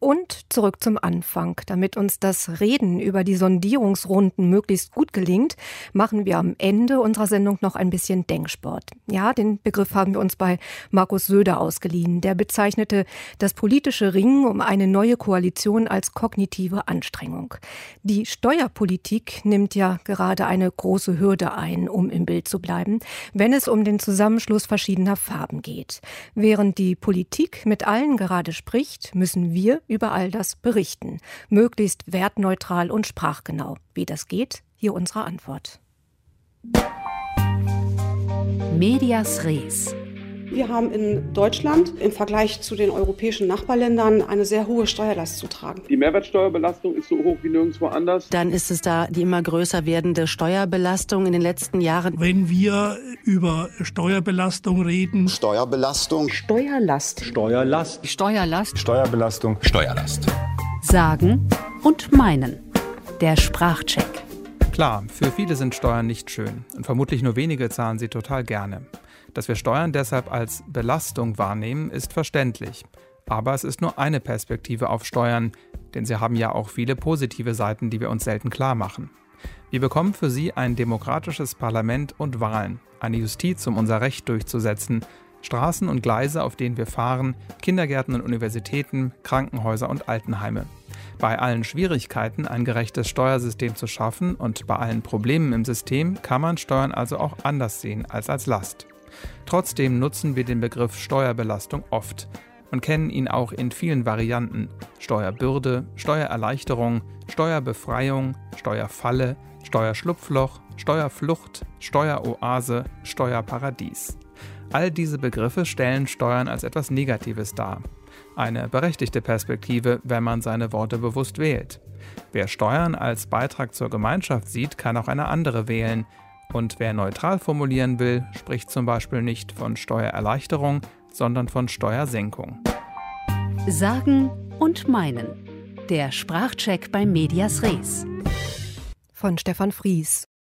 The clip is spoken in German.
und zurück zum Anfang. Damit uns das Reden über die Sondierungsrunden möglichst gut gelingt, machen wir am Ende unserer Sendung noch ein bisschen Denksport. Ja, den Begriff haben wir uns bei Markus Söder ausgeliehen. Der bezeichnete das politische Ringen um eine neue Koalition als kognitive Anstrengung. Die Steuerpolitik nimmt ja gerade eine große Hürde ein, um im Bild zu bleiben, wenn es um den Zusammenschluss verschiedener Farben geht. Während die Politik mit allen gerade spricht, müssen wir über all das berichten. Möglichst wertneutral und sprachgenau. Wie das geht, hier unsere Antwort. Medias Res. Wir haben in Deutschland im Vergleich zu den europäischen Nachbarländern eine sehr hohe Steuerlast zu tragen. Die Mehrwertsteuerbelastung ist so hoch wie nirgendwo anders. Dann ist es da die immer größer werdende Steuerbelastung in den letzten Jahren. Wenn wir über Steuerbelastung reden. Steuerbelastung. Steuerlast. Steuerlast. Steuerlast. Steuerbelastung. Steuerlast. Sagen und meinen. Der Sprachcheck. Klar, für viele sind Steuern nicht schön und vermutlich nur wenige zahlen sie total gerne. Dass wir Steuern deshalb als Belastung wahrnehmen, ist verständlich. Aber es ist nur eine Perspektive auf Steuern, denn sie haben ja auch viele positive Seiten, die wir uns selten klar machen. Wir bekommen für sie ein demokratisches Parlament und Wahlen, eine Justiz, um unser Recht durchzusetzen, Straßen und Gleise, auf denen wir fahren, Kindergärten und Universitäten, Krankenhäuser und Altenheime. Bei allen Schwierigkeiten, ein gerechtes Steuersystem zu schaffen und bei allen Problemen im System kann man Steuern also auch anders sehen als als Last. Trotzdem nutzen wir den Begriff Steuerbelastung oft und kennen ihn auch in vielen Varianten. Steuerbürde, Steuererleichterung, Steuerbefreiung, Steuerfalle, Steuerschlupfloch, Steuerflucht, Steueroase, Steuerparadies. All diese Begriffe stellen Steuern als etwas Negatives dar. Eine berechtigte Perspektive, wenn man seine Worte bewusst wählt. Wer Steuern als Beitrag zur Gemeinschaft sieht, kann auch eine andere wählen, und wer neutral formulieren will, spricht zum Beispiel nicht von Steuererleichterung, sondern von Steuersenkung. Sagen und meinen. Der Sprachcheck bei Medias Res. Von Stefan Fries.